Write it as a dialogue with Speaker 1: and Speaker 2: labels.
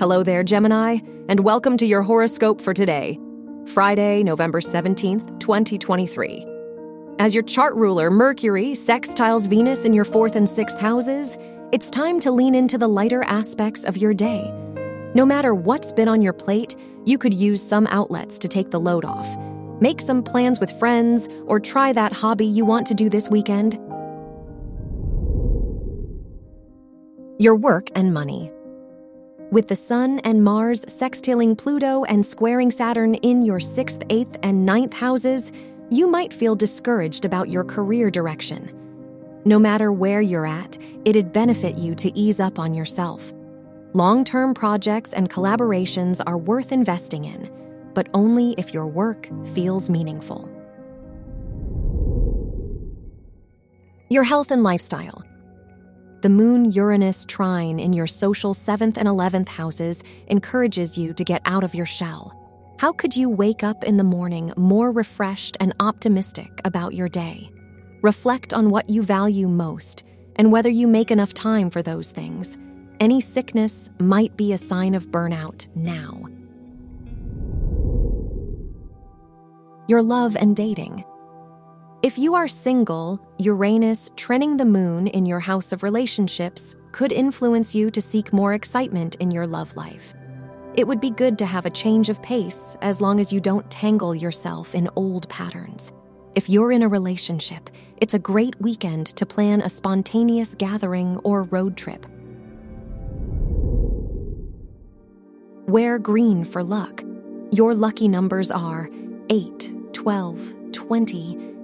Speaker 1: Hello there, Gemini, and welcome to your horoscope for today, Friday, November 17th, 2023. As your chart ruler, Mercury, sextiles Venus in your fourth and sixth houses, it's time to lean into the lighter aspects of your day. No matter what's been on your plate, you could use some outlets to take the load off. Make some plans with friends, or try that hobby you want to do this weekend. Your work and money. With the Sun and Mars sextiling Pluto and squaring Saturn in your 6th, 8th, and ninth houses, you might feel discouraged about your career direction. No matter where you're at, it'd benefit you to ease up on yourself. Long term projects and collaborations are worth investing in, but only if your work feels meaningful. Your health and lifestyle. The Moon Uranus trine in your social 7th and 11th houses encourages you to get out of your shell. How could you wake up in the morning more refreshed and optimistic about your day? Reflect on what you value most and whether you make enough time for those things. Any sickness might be a sign of burnout now. Your love and dating. If you are single, Uranus trining the moon in your house of relationships could influence you to seek more excitement in your love life. It would be good to have a change of pace as long as you don't tangle yourself in old patterns. If you're in a relationship, it's a great weekend to plan a spontaneous gathering or road trip. Wear green for luck. Your lucky numbers are 8, 12, 20,